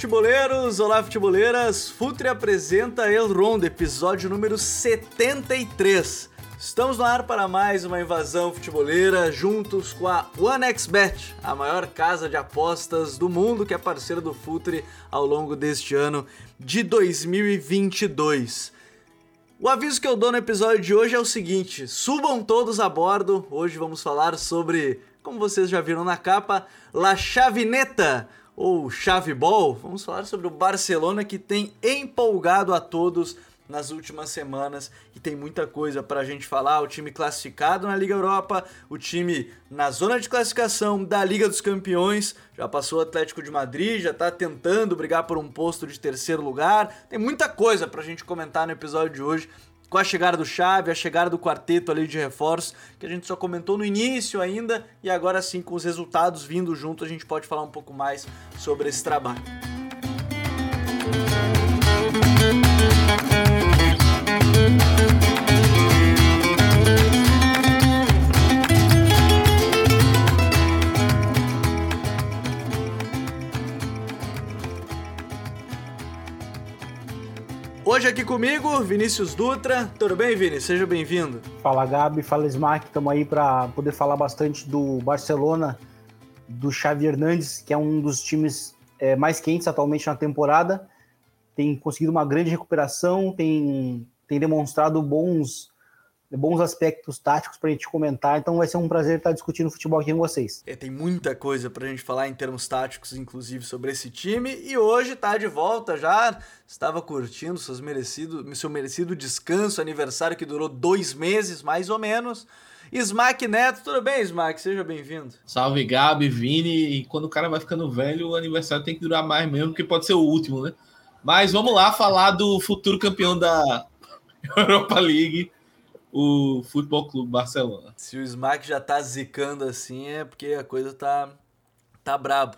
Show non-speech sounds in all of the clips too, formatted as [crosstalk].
Futeboleiros! Olá, futeboleiras! Futre apresenta El Ronde, episódio número 73. Estamos no ar para mais uma invasão futeboleira, juntos com a OneXBet, a maior casa de apostas do mundo que é parceira do Futre ao longo deste ano de 2022. O aviso que eu dou no episódio de hoje é o seguinte: subam todos a bordo. Hoje vamos falar sobre, como vocês já viram na capa, La Chavineta ou Chave Ball, vamos falar sobre o Barcelona que tem empolgado a todos nas últimas semanas e tem muita coisa para a gente falar. O time classificado na Liga Europa, o time na zona de classificação da Liga dos Campeões, já passou o Atlético de Madrid, já está tentando brigar por um posto de terceiro lugar. Tem muita coisa para a gente comentar no episódio de hoje com a chegada do Xavi, a chegada do quarteto ali de reforços, que a gente só comentou no início ainda, e agora sim, com os resultados vindo junto, a gente pode falar um pouco mais sobre esse trabalho. Hoje aqui comigo, Vinícius Dutra. Tudo bem, Vini? Seja bem-vindo. Fala, Gabi. Fala, Smack. Estamos aí para poder falar bastante do Barcelona, do Xavi Hernandes, que é um dos times é, mais quentes atualmente na temporada. Tem conseguido uma grande recuperação, tem, tem demonstrado bons bons aspectos táticos para a gente comentar, então vai ser um prazer estar discutindo futebol aqui com vocês. É, tem muita coisa para a gente falar em termos táticos, inclusive, sobre esse time, e hoje está de volta já, estava curtindo seus merecido, seu merecido descanso, aniversário que durou dois meses, mais ou menos, Smack Neto, tudo bem, Smack? Seja bem-vindo. Salve, Gabi, Vini. E quando o cara vai ficando velho, o aniversário tem que durar mais mesmo, porque pode ser o último, né? Mas vamos lá falar do futuro campeão da [laughs] Europa League, o Futebol Clube Barcelona. Se o Smack já tá zicando assim, é porque a coisa tá, tá brabo.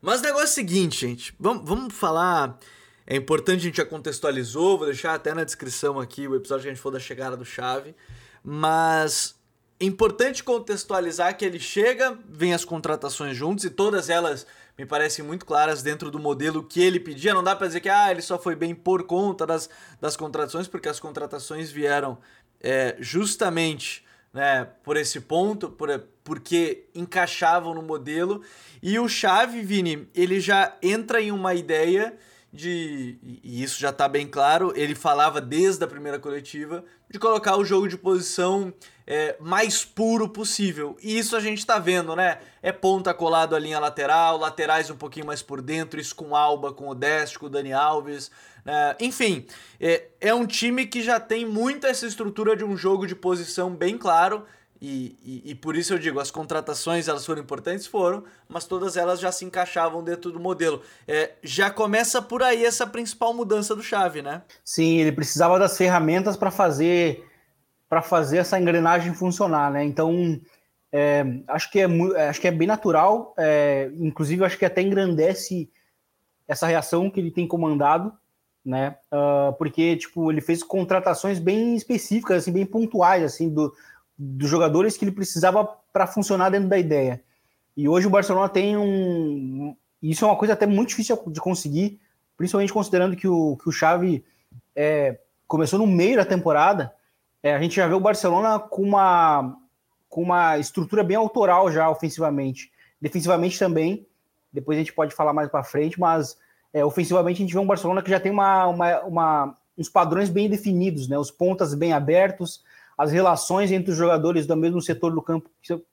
Mas o negócio é o seguinte, gente. Vamos, vamos falar. É importante, a gente já contextualizou, vou deixar até na descrição aqui o episódio que a gente falou da chegada do Chave. Mas é importante contextualizar que ele chega, vem as contratações juntos e todas elas me parecem muito claras dentro do modelo que ele pedia. Não dá para dizer que ah, ele só foi bem por conta das, das contratações, porque as contratações vieram é, justamente né, por esse ponto, por, porque encaixavam no modelo. E o Chave, Vini, ele já entra em uma ideia de, e isso já está bem claro, ele falava desde a primeira coletiva, de colocar o jogo de posição é, mais puro possível. E isso a gente está vendo, né? É ponta colado à linha lateral, laterais um pouquinho mais por dentro, isso com Alba, com o com o Dani Alves. É, enfim, é, é um time que já tem muito essa estrutura de um jogo de posição bem claro. E, e, e, por isso eu digo, as contratações elas foram importantes, foram, mas todas elas já se encaixavam dentro do modelo. É, já começa por aí essa principal mudança do chave, né? Sim, ele precisava das ferramentas para fazer para fazer essa engrenagem funcionar, né? Então é, acho que é acho que é bem natural, é, inclusive acho que até engrandece essa reação que ele tem comandado né? Uh, porque tipo ele fez contratações bem específicas, assim, bem pontuais, assim, do, dos jogadores que ele precisava para funcionar dentro da ideia. E hoje o Barcelona tem um, isso é uma coisa até muito difícil de conseguir, principalmente considerando que o que o Xavi é, começou no meio da temporada. É, a gente já vê o Barcelona com uma com uma estrutura bem autoral já ofensivamente, defensivamente também. Depois a gente pode falar mais para frente, mas é, ofensivamente, a gente vê um Barcelona que já tem uma, uma, uma, uns padrões bem definidos, né? Os pontas bem abertos, as relações entre os jogadores do mesmo setor do campo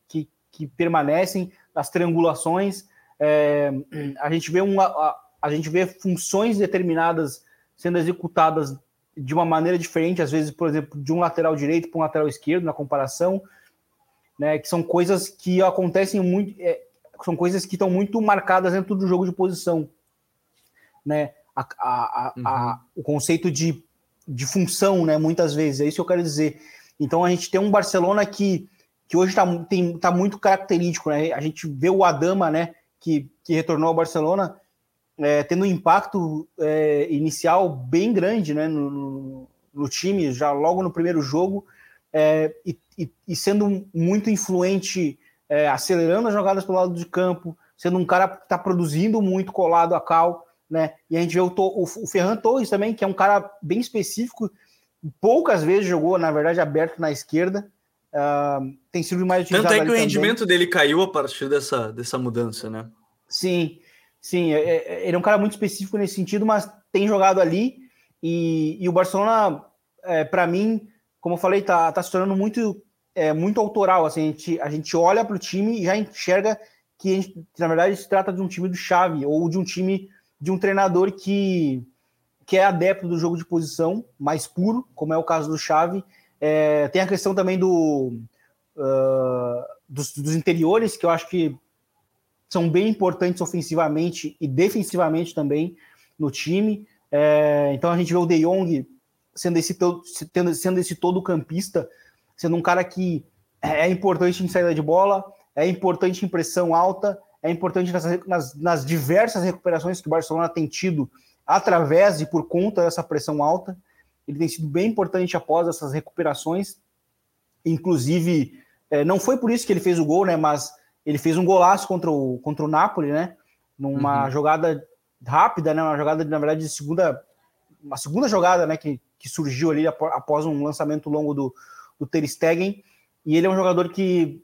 que, que, permanecem, as triangulações. É, a gente vê uma, a, a gente vê funções determinadas sendo executadas de uma maneira diferente, às vezes, por exemplo, de um lateral direito para um lateral esquerdo, na comparação, né? Que são coisas que acontecem muito, é, são coisas que estão muito marcadas dentro do jogo de posição né, a, a, uhum. a, o conceito de, de função, né, muitas vezes, é isso que eu quero dizer. Então a gente tem um Barcelona que, que hoje está tá muito característico, né? A gente vê o Adama, né, que, que retornou ao Barcelona, é, tendo um impacto é, inicial bem grande né, no, no, time, já logo no primeiro jogo, é, e, e, e, sendo muito influente, é, acelerando as jogadas pelo lado de campo, sendo um cara que está produzindo muito colado a cal. Né? E a gente vê o, o, o Ferran Torres também, que é um cara bem específico, poucas vezes jogou, na verdade, aberto na esquerda. Uh, tem sido mais utilizado. Tanto é que o rendimento também. dele caiu a partir dessa, dessa mudança, né? Sim, sim. É, é, ele é um cara muito específico nesse sentido, mas tem jogado ali. E, e o Barcelona, é, para mim, como eu falei, tá, tá se tornando muito, é, muito autoral. Assim, a, gente, a gente olha para o time e já enxerga que, gente, que, na verdade, se trata de um time do chave ou de um time de um treinador que, que é adepto do jogo de posição mais puro, como é o caso do Chave. É, tem a questão também do, uh, dos, dos, interiores, que eu acho que são bem importantes ofensivamente e defensivamente também no time. É, então a gente vê o De Jong sendo esse, sendo, sendo esse todo campista, sendo um cara que é importante em saída de bola, é importante em pressão alta, é importante nas, nas, nas diversas recuperações que o Barcelona tem tido através e por conta dessa pressão alta. Ele tem sido bem importante após essas recuperações. Inclusive, é, não foi por isso que ele fez o gol, né? Mas ele fez um golaço contra o, contra o Napoli, né? Numa uhum. jogada rápida, né? Uma jogada, na verdade, de segunda. Uma segunda jogada, né? Que, que surgiu ali após um lançamento longo do, do Ter Stegen. E ele é um jogador que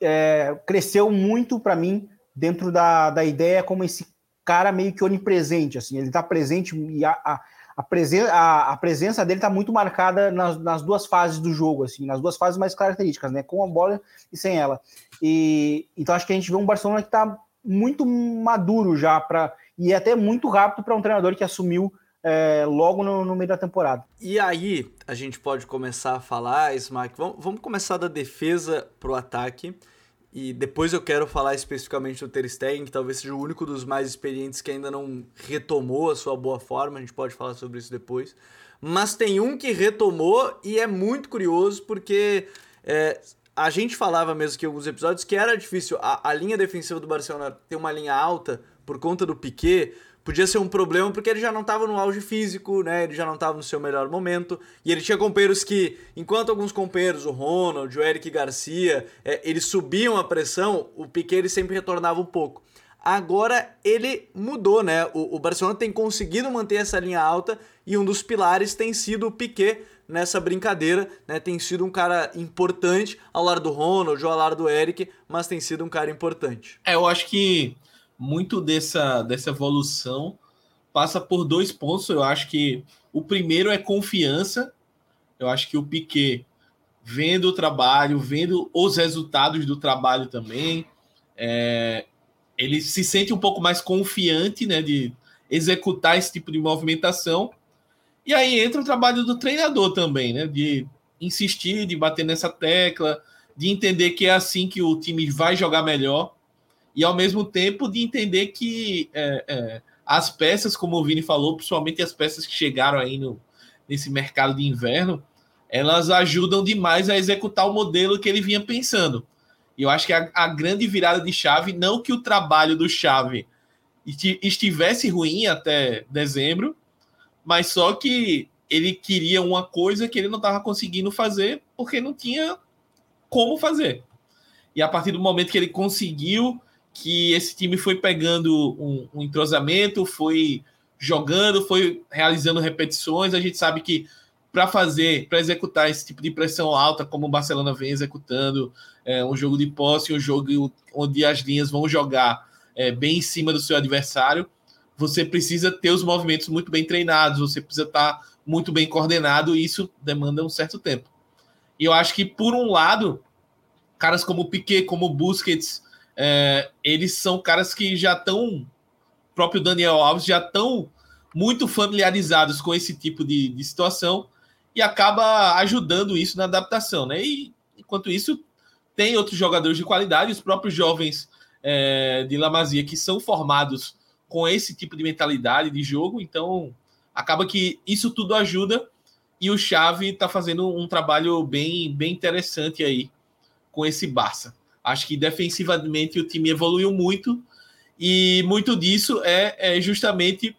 é, cresceu muito para mim dentro da, da ideia como esse cara meio que onipresente, assim, ele está presente e a, a, a, presen a, a presença dele está muito marcada nas, nas duas fases do jogo, assim, nas duas fases mais características, né, com a bola e sem ela. E então acho que a gente vê um Barcelona que está muito maduro já para e é até muito rápido para um treinador que assumiu é, logo no, no, meio da temporada. E aí a gente pode começar a falar, Smack, vamos, vamos começar da defesa pro ataque. E depois eu quero falar especificamente do Ter Stegen, que talvez seja o único dos mais experientes que ainda não retomou a sua boa forma, a gente pode falar sobre isso depois. Mas tem um que retomou e é muito curioso porque é, a gente falava mesmo que em alguns episódios que era difícil a, a linha defensiva do Barcelona ter uma linha alta por conta do Piquet, podia ser um problema porque ele já não estava no auge físico, né? Ele já não estava no seu melhor momento. E ele tinha companheiros que, enquanto alguns companheiros, o Ronald, o Eric Garcia, é, eles subiam a pressão, o Piquet ele sempre retornava um pouco. Agora ele mudou, né? O, o Barcelona tem conseguido manter essa linha alta e um dos pilares tem sido o Piquet nessa brincadeira, né? Tem sido um cara importante ao lado do Ronald, ao lado do Eric, mas tem sido um cara importante. É, eu acho que muito dessa, dessa evolução passa por dois pontos. Eu acho que o primeiro é confiança. Eu acho que o Piquet, vendo o trabalho, vendo os resultados do trabalho também, é, ele se sente um pouco mais confiante né, de executar esse tipo de movimentação. E aí entra o trabalho do treinador também, né? De insistir, de bater nessa tecla, de entender que é assim que o time vai jogar melhor e ao mesmo tempo de entender que é, é, as peças, como o Vini falou, principalmente as peças que chegaram aí no, nesse mercado de inverno, elas ajudam demais a executar o modelo que ele vinha pensando. E eu acho que a, a grande virada de chave, não que o trabalho do chave estivesse ruim até dezembro, mas só que ele queria uma coisa que ele não estava conseguindo fazer porque não tinha como fazer. E a partir do momento que ele conseguiu que esse time foi pegando um, um entrosamento, foi jogando, foi realizando repetições. A gente sabe que para fazer, para executar esse tipo de pressão alta, como o Barcelona vem executando, é, um jogo de posse, um jogo onde as linhas vão jogar é, bem em cima do seu adversário, você precisa ter os movimentos muito bem treinados, você precisa estar tá muito bem coordenado, e isso demanda um certo tempo. E eu acho que, por um lado, caras como Piquet, como Busquets, é, eles são caras que já estão, próprio Daniel Alves, já estão muito familiarizados com esse tipo de, de situação e acaba ajudando isso na adaptação, né? E enquanto isso, tem outros jogadores de qualidade, os próprios jovens é, de La Masia que são formados com esse tipo de mentalidade de jogo, então acaba que isso tudo ajuda e o Xavi está fazendo um trabalho bem, bem interessante aí com esse Barça. Acho que defensivamente o time evoluiu muito e muito disso é, é, justamente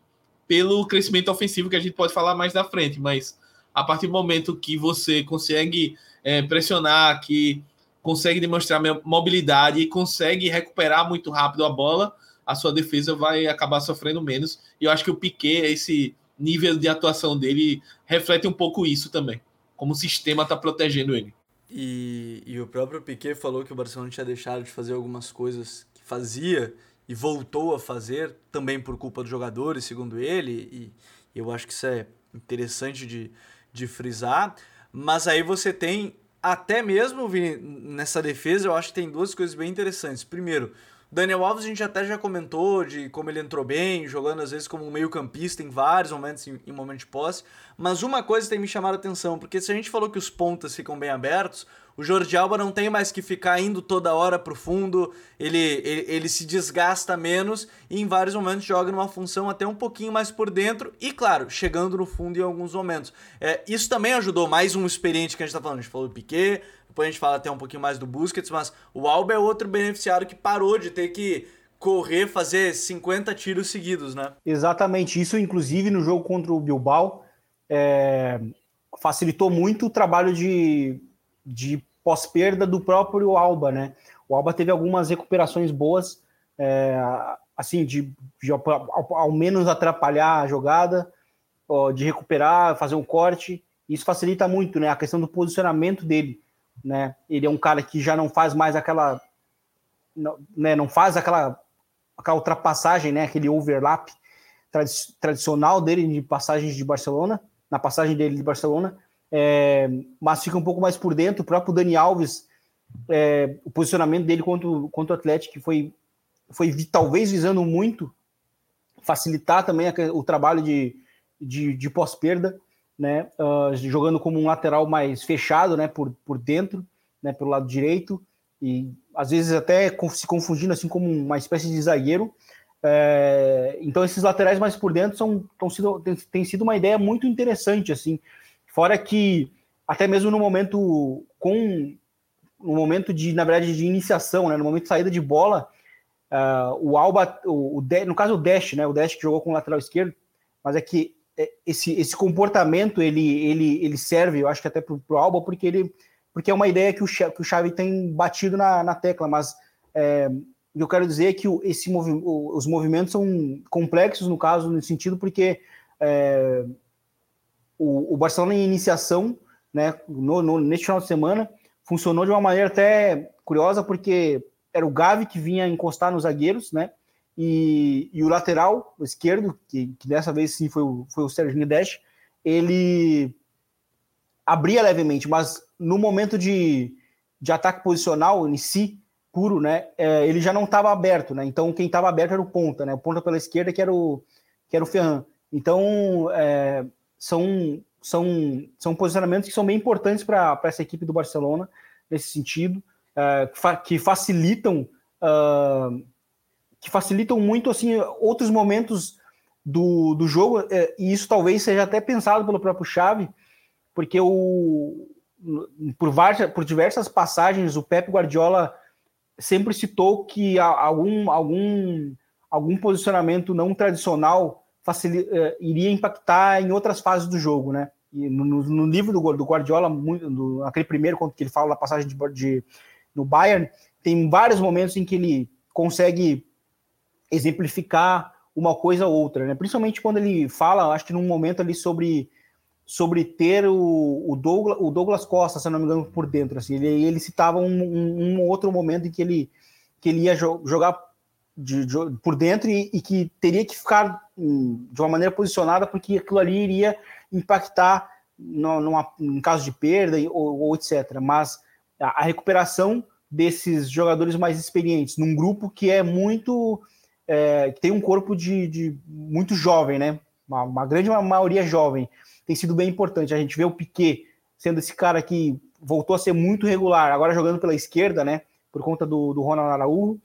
pelo crescimento ofensivo que a gente pode falar mais da frente. Mas a partir do momento que você consegue é, pressionar, que consegue demonstrar mobilidade e consegue recuperar muito rápido a bola, a sua defesa vai acabar sofrendo menos. E eu acho que o Piquet, esse nível de atuação dele, reflete um pouco isso também. Como o sistema está protegendo ele. E, e o próprio Piquet falou que o Barcelona tinha deixado de fazer algumas coisas que fazia e voltou a fazer, também por culpa dos jogadores, segundo ele. E, eu acho que isso é interessante de, de frisar. Mas aí você tem, até mesmo Vini, nessa defesa, eu acho que tem duas coisas bem interessantes. Primeiro, Daniel Alves a gente até já comentou de como ele entrou bem, jogando às vezes como um meio-campista em vários momentos, em, em momento de posse. Mas uma coisa tem me chamado a atenção, porque se a gente falou que os pontas ficam bem abertos, o Jordi Alba não tem mais que ficar indo toda hora pro fundo, ele, ele, ele se desgasta menos e em vários momentos joga numa função até um pouquinho mais por dentro e, claro, chegando no fundo em alguns momentos. É, isso também ajudou mais um experiente que a gente tá falando. A gente falou do Piquet, depois a gente fala até um pouquinho mais do Busquets, mas o Alba é outro beneficiário que parou de ter que correr, fazer 50 tiros seguidos, né? Exatamente. Isso, inclusive, no jogo contra o Bilbao, é... facilitou muito o trabalho de, de pós-perda do próprio Alba, né? O Alba teve algumas recuperações boas, é... assim, de, de ao, ao, menos atrapalhar a jogada, de recuperar, fazer um corte. Isso facilita muito, né? A questão do posicionamento dele né? Ele é um cara que já não faz mais aquela, não, né, não faz aquela, aquela ultrapassagem, né? Aquele overlap tradicional dele de passagens de Barcelona, na passagem dele de Barcelona, é, mas fica um pouco mais por dentro. O próprio Dani Alves, é, o posicionamento dele contra, contra o Atlético foi, foi talvez visando muito facilitar também o trabalho de, de, de pós-perda né, uh, jogando como um lateral mais fechado, né, por, por dentro, né, pelo lado direito, e às vezes até se confundindo assim como uma espécie de zagueiro. É, então esses laterais mais por dentro são, tão sido, tem, tem, sido uma ideia muito interessante, assim, fora que até mesmo no momento com no momento de, na verdade, de iniciação, né, no momento de saída de bola, uh, o Alba, o, o, no caso o Dash, né, o Dash que jogou com o lateral esquerdo, mas é que esse, esse comportamento ele, ele, ele serve, eu acho que até para o Alba, porque ele porque é uma ideia que o, que o Xavi tem batido na, na tecla, mas é, eu quero dizer é que o, esse movi os movimentos são complexos no caso, no sentido porque é, o, o, Barcelona em iniciação, né, no, no, neste final de semana, funcionou de uma maneira até curiosa, porque era o Gavi que vinha encostar nos zagueiros, né, e, e o lateral o esquerdo, que, que, dessa vez sim foi o, foi o Dash, ele abria levemente, mas no momento de, de ataque posicional em si, puro, né, é, ele já não estava aberto, né, então quem estava aberto era o ponta, né, o ponta pela esquerda que era o, que era o Ferran. Então, é, são, são, são posicionamentos que são bem importantes para essa equipe do Barcelona, nesse sentido, é, que, que facilitam uh, que facilitam muito assim outros momentos do, do jogo, é, e isso talvez seja até pensado pelo próprio Xavi, porque o, por, várias, por diversas passagens o Pep Guardiola sempre citou que algum, algum, algum posicionamento não tradicional facil, é, iria impactar em outras fases do jogo, né? E no, no livro do, do Guardiola, muito, do, aquele primeiro, quando ele fala da passagem de, de, no Bayern, tem vários momentos em que ele consegue exemplificar uma coisa ou outra, né? Principalmente quando ele fala, acho que num momento ali sobre sobre ter o, o, Douglas, o Douglas Costa, se não me engano, por dentro, assim, ele, ele citava um, um, um outro momento em que ele que ele ia jo jogar de, de, por dentro e, e, que teria que ficar hum, de uma maneira posicionada porque aquilo ali iria impactar no, numa, em caso de perda ou, ou etc. Mas a, a recuperação desses jogadores mais experientes num grupo que é muito é, tem um corpo de, de muito jovem, né? Uma, uma, grande maioria jovem. Tem sido bem importante. A gente vê o Piquet sendo esse cara que voltou a ser muito regular, agora jogando pela esquerda, né? Por conta do, do Ronald Araújo.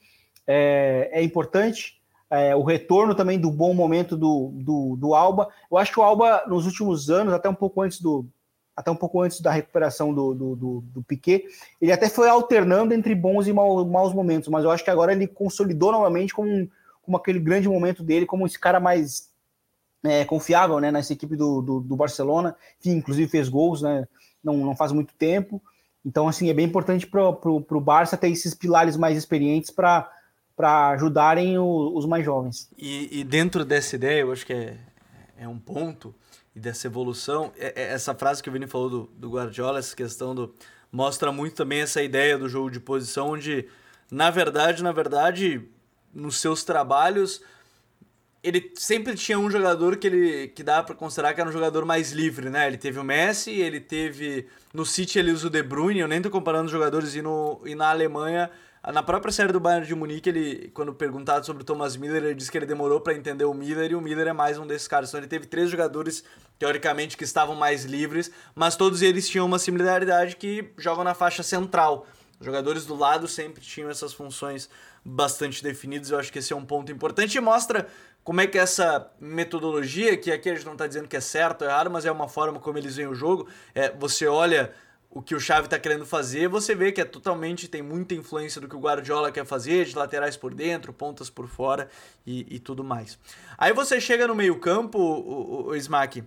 É, é importante. É, o retorno também do bom momento do, do, do, Alba. Eu acho que o Alba, nos últimos anos, até um pouco antes do. Até um pouco antes da recuperação do, do, do, do Piquet, ele até foi alternando entre bons e maus, maus momentos, mas eu acho que agora ele consolidou novamente como como aquele grande momento dele, como esse cara mais é, confiável né, nessa equipe do, do, do, Barcelona, que inclusive fez gols né, não, não faz muito tempo. Então, assim, é bem importante para o Barça ter esses pilares mais experientes para ajudarem o, os mais jovens. E, e, dentro dessa ideia, eu acho que é, é um ponto, e dessa evolução, é, é essa frase que o Vini falou do, do Guardiola, essa questão do. mostra muito também essa ideia do jogo de posição, onde, na verdade, na verdade, nos seus trabalhos, ele sempre tinha um jogador que ele que dá para considerar que era um jogador mais livre, né? Ele teve o Messi, ele teve no City ele usa o De Bruyne, eu nem tô comparando os jogadores e no e na Alemanha na própria série do Bayern de Munique, ele, quando perguntado sobre o Thomas Miller, ele disse que ele demorou para entender o Miller e o Miller é mais um desses caras. Então ele teve três jogadores, teoricamente, que estavam mais livres, mas todos eles tinham uma similaridade que jogam na faixa central. Os jogadores do lado sempre tinham essas funções bastante definidas. Eu acho que esse é um ponto importante e mostra como é que essa metodologia, que aqui a gente não está dizendo que é certo ou errado, mas é uma forma como eles veem o jogo. É, você olha o que o Xavi está querendo fazer, você vê que é totalmente, tem muita influência do que o Guardiola quer fazer, de laterais por dentro, pontas por fora e, e tudo mais. Aí você chega no meio campo, o, o, o Smack,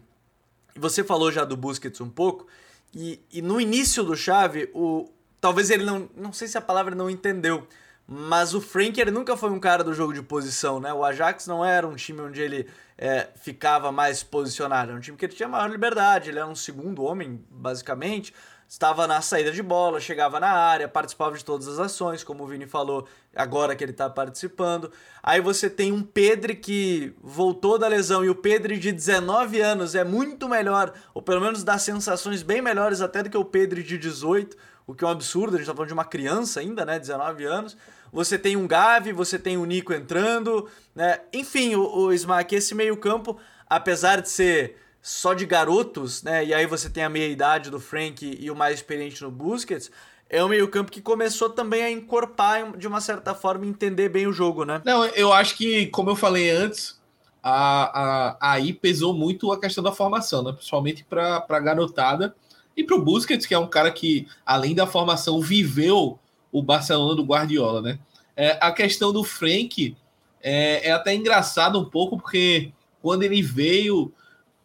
você falou já do Busquets um pouco, e, e no início do Xavi, o, talvez ele não, não sei se a palavra não entendeu, mas o Frank ele nunca foi um cara do jogo de posição, né? O Ajax não era um time onde ele é, ficava mais posicionado, era um time que ele tinha maior liberdade, ele era um segundo homem, basicamente, estava na saída de bola, chegava na área, participava de todas as ações, como o Vini falou, agora que ele está participando. Aí você tem um Pedro que voltou da lesão e o Pedro de 19 anos é muito melhor, ou pelo menos dá sensações bem melhores até do que o Pedro de 18, o que é um absurdo, a gente está falando de uma criança ainda, né, 19 anos. Você tem um Gavi, você tem o Nico entrando, né? Enfim, o, o Smack, esse meio-campo, apesar de ser só de garotos, né? E aí você tem a meia-idade do Frank e o mais experiente no Busquets. É um meio-campo que começou também a encorpar, de uma certa forma, entender bem o jogo, né? Não, eu acho que, como eu falei antes, a, a, aí pesou muito a questão da formação, né? Principalmente para a garotada e para o Busquets, que é um cara que, além da formação, viveu o Barcelona do Guardiola, né? É, a questão do Frank é, é até engraçado um pouco, porque quando ele veio,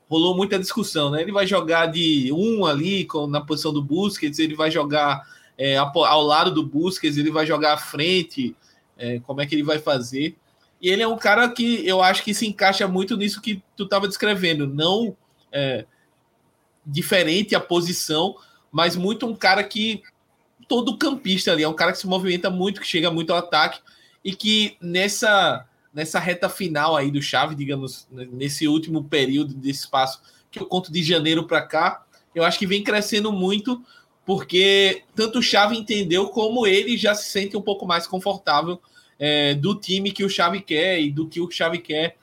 rolou muita discussão, né? Ele vai jogar de um ali com, na posição do Busquets, ele vai jogar é, ao lado do Busquets, ele vai jogar à frente, é, como é que ele vai fazer? E ele é um cara que eu acho que se encaixa muito nisso que tu estava descrevendo, não é, diferente a posição, mas muito um cara que todo campista ali, é um cara que se movimenta muito, que chega muito ao ataque e que nessa nessa reta final aí do Chave, digamos, nesse último período desse espaço que eu conto de janeiro para cá, eu acho que vem crescendo muito, porque tanto o Chave entendeu como ele já se sente um pouco mais confortável é, do time que o Chave quer e do que o Chave quer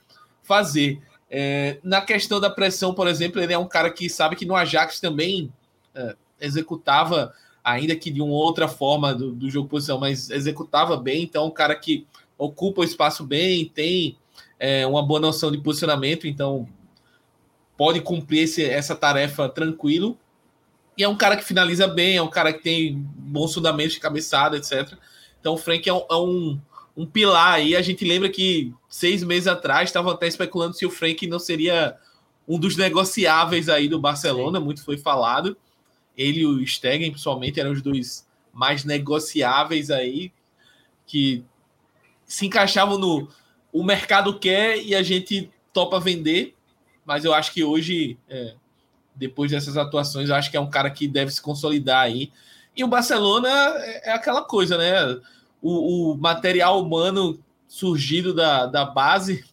fazer. É, na questão da pressão, por exemplo, ele é um cara que sabe que no Ajax também é, executava, ainda que de uma outra forma do, do jogo posição, mas executava bem, então é um cara que ocupa o espaço bem, tem é, uma boa noção de posicionamento, então pode cumprir esse, essa tarefa tranquilo. E é um cara que finaliza bem, é um cara que tem bons fundamentos de cabeçada, etc. Então o Frank é um, é um, um pilar aí. A gente lembra que seis meses atrás estavam até especulando se o Frank não seria um dos negociáveis aí do Barcelona, Sim. muito foi falado. Ele e o Stegen, principalmente, eram os dois mais negociáveis aí, que se encaixavam no o mercado quer e a gente topa vender, mas eu acho que hoje, é, depois dessas atuações, eu acho que é um cara que deve se consolidar aí. E o Barcelona é, é aquela coisa, né? O, o material humano surgido da, da base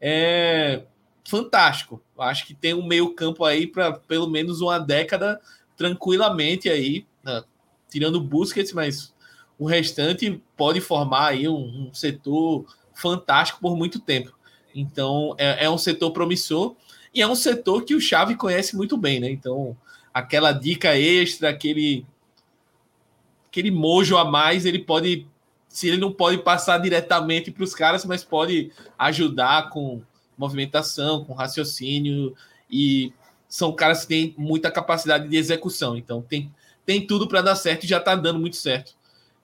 é fantástico. Acho que tem um meio campo aí para pelo menos uma década tranquilamente aí, né? tirando o Busquets, mas o restante pode formar aí um, um setor fantástico por muito tempo. Então, é, é, um setor promissor e é um setor que o Chave conhece muito bem, né? Então, aquela dica extra, aquele aquele mojo a mais, ele pode se ele não pode passar diretamente para os caras, mas pode ajudar com movimentação, com raciocínio e são caras que têm muita capacidade de execução. Então, tem tem tudo para dar certo e já está dando muito certo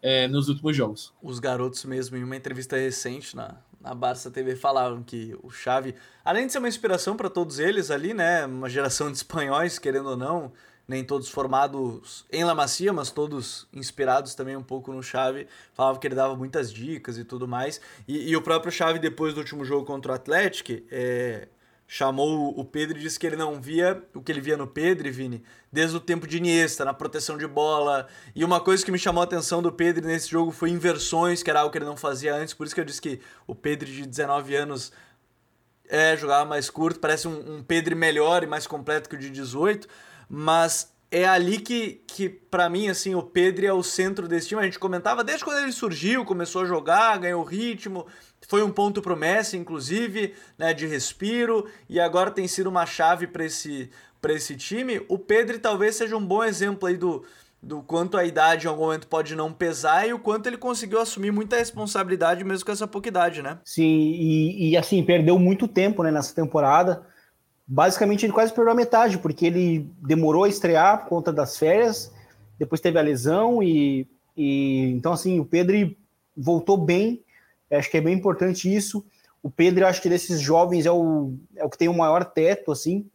é, nos últimos jogos. Os garotos mesmo, em uma entrevista recente na, na Barça TV, falaram que o Xavi, além de ser uma inspiração para todos eles ali, né, uma geração de espanhóis, querendo ou não, nem todos formados em La Macia, mas todos inspirados também um pouco no Xavi, falava que ele dava muitas dicas e tudo mais. E, e o próprio Xavi, depois do último jogo contra o Atlético, é, chamou o Pedro e disse que ele não via o que ele via no Pedro, Vini, desde o tempo de Iniesta, na proteção de bola. E uma coisa que me chamou a atenção do Pedro nesse jogo foi inversões, que era algo que ele não fazia antes, por isso que eu disse que o Pedro de 19 anos é, jogava mais curto, parece um, um Pedro melhor e mais completo que o de 18, mas é ali que, que para mim, assim, o Pedro é o centro desse time. A gente comentava desde quando ele surgiu, começou a jogar, ganhou ritmo, foi um ponto pro Messi, inclusive, né, de respiro, e agora tem sido uma chave para esse, esse time. O Pedro talvez seja um bom exemplo aí do, do quanto a idade em algum momento pode não pesar e o quanto ele conseguiu assumir muita responsabilidade mesmo com essa pouca idade, né? Sim, e, e assim, perdeu muito tempo né, nessa temporada basicamente ele quase perdeu a metade, porque ele demorou a estrear por conta das férias, depois teve a lesão e, e então assim, o Pedro voltou bem, acho que é bem importante isso. O Pedro, acho que desses jovens é o, é o que tem o maior teto, assim,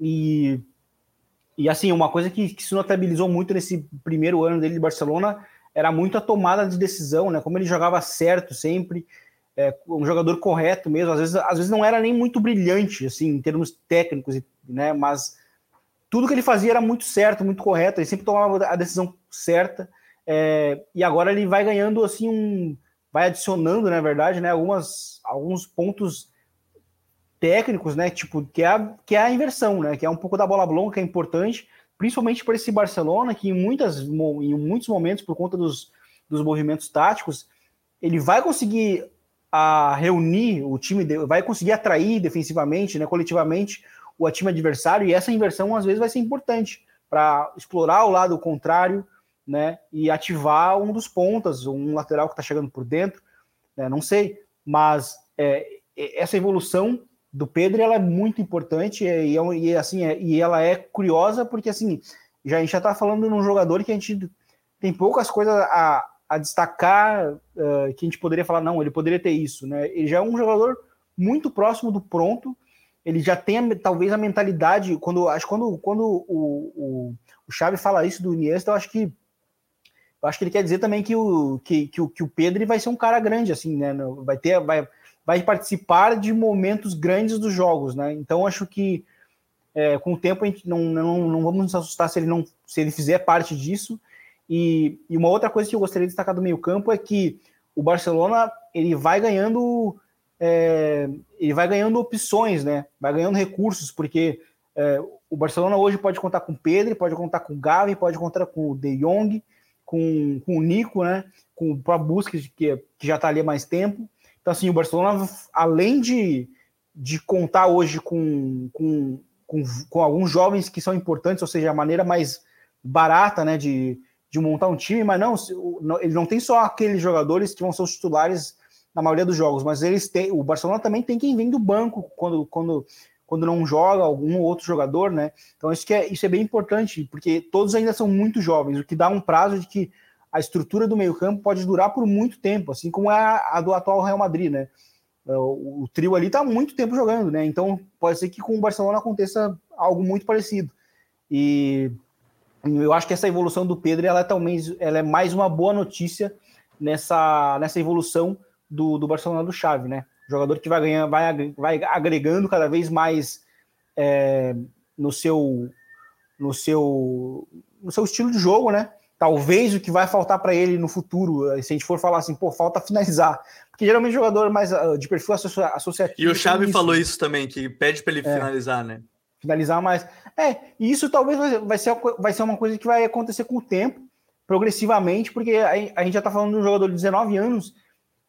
e, e assim, uma coisa que, que se notabilizou muito nesse primeiro ano dele de Barcelona era muito a tomada de decisão, né? Como ele jogava certo sempre, é, um jogador correto mesmo. Às vezes, às vezes não era nem muito brilhante, assim, em termos técnicos, né? Mas tudo que ele fazia era muito certo, muito correto. Ele sempre tomava a decisão certa. É, e agora ele vai ganhando assim um, vai adicionando, na verdade, né? Algumas, alguns pontos técnicos, né? Tipo que é a, que é a inversão, né? Que é um pouco da bola longa que é importante, principalmente para esse Barcelona que em muitas, em muitos momentos por conta dos, dos movimentos táticos ele vai conseguir a reunir o time, vai conseguir atrair defensivamente, né, coletivamente, o time adversário, e essa inversão às vezes vai ser importante para explorar o lado contrário, né, e ativar um dos pontas, um lateral que está chegando por dentro, né, não sei, mas é, essa evolução do Pedro ela é muito importante e, e assim é, e ela é curiosa porque assim já a gente já está falando de um jogador que a gente tem poucas coisas a, a destacar uh, que a gente poderia falar, não, ele poderia ter isso, né? Ele já é um jogador muito próximo do pronto, ele já tem talvez a mentalidade, quando acho quando, quando o, o, o Xavi fala isso do Iniesta, eu acho que eu acho que ele quer dizer também que o, que, que, o, que o Pedro vai ser um cara grande, assim, né? Vai ter, vai, vai participar de momentos grandes dos jogos, né? Então acho que é, com o tempo a gente não, não, não vamos nos assustar se ele não se ele fizer parte disso. E, e uma outra coisa que eu gostaria de destacar do meio campo é que o Barcelona ele vai ganhando é, ele vai ganhando opções, né? Vai ganhando recursos, porque é, o Barcelona hoje pode contar com Pedro, pode contar com Gavi, pode contar com o De Jong, com, com o Nico, né? Com o próprio Busquets, que, que já está ali há mais tempo. Então, assim, o Barcelona, além de, de contar hoje com, com, com, com alguns jovens que são importantes, ou seja, a maneira mais barata, né, de, de montar um time, mas não, ele não tem só aqueles jogadores que vão ser os titulares na maioria dos jogos, mas eles têm, o Barcelona também tem quem vem do banco quando, quando, quando não joga algum outro jogador, né? Então isso, é, isso é bem importante, porque todos ainda são muito jovens, o que dá um prazo de que a estrutura do meio-campo pode durar por muito tempo, assim como é a, a do atual Real Madrid, né? O, o trio ali está muito tempo jogando, né? Então pode ser que com o Barcelona aconteça algo muito parecido. E eu acho que essa evolução do Pedro ela é, talvez, ela é mais uma boa notícia nessa, nessa evolução do, do Barcelona do Xavi, né? Jogador que vai ganhando, vai, vai agregando cada vez mais é, no seu no seu no seu estilo de jogo, né? Talvez o que vai faltar para ele no futuro, se a gente for falar assim, pô, falta finalizar. Porque geralmente jogador mais ah, de perfil associativo. E o Xavi isso. falou isso também, que pede para ele é. finalizar, né? Finalizar mais. É, e isso talvez vai ser, vai ser uma coisa que vai acontecer com o tempo, progressivamente, porque a, gente já está falando de um jogador de 19 anos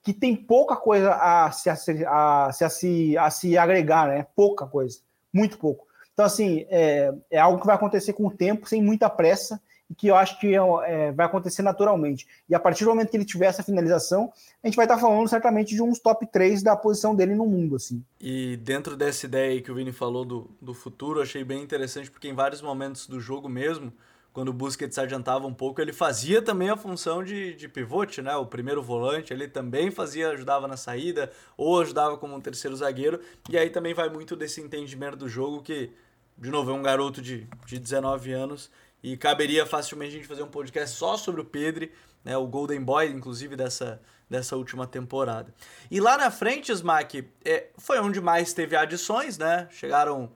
que tem pouca coisa a se, a, a, se, a se agregar, né? Pouca coisa, muito pouco. Então, assim, é, é algo que vai acontecer com o tempo, sem muita pressa, que eu acho que é, é, vai acontecer naturalmente. E a partir do momento que ele tiver essa finalização, a gente vai estar falando certamente de uns top 3 da posição dele no mundo. assim. E dentro dessa ideia aí que o Vini falou do, do futuro, achei bem interessante, porque em vários momentos do jogo mesmo, quando o Busquets adiantava um pouco, ele fazia também a função de, de pivote, né? O primeiro volante, ele também fazia, ajudava na saída, ou ajudava como um terceiro zagueiro, e aí também vai muito desse entendimento do jogo que de novo, é um garoto de, de 19 anos e caberia facilmente a gente fazer um podcast só sobre o Pedri, né, o Golden Boy, inclusive, dessa, dessa última temporada. E lá na frente, Smack, é, foi onde mais teve adições, né? Chegaram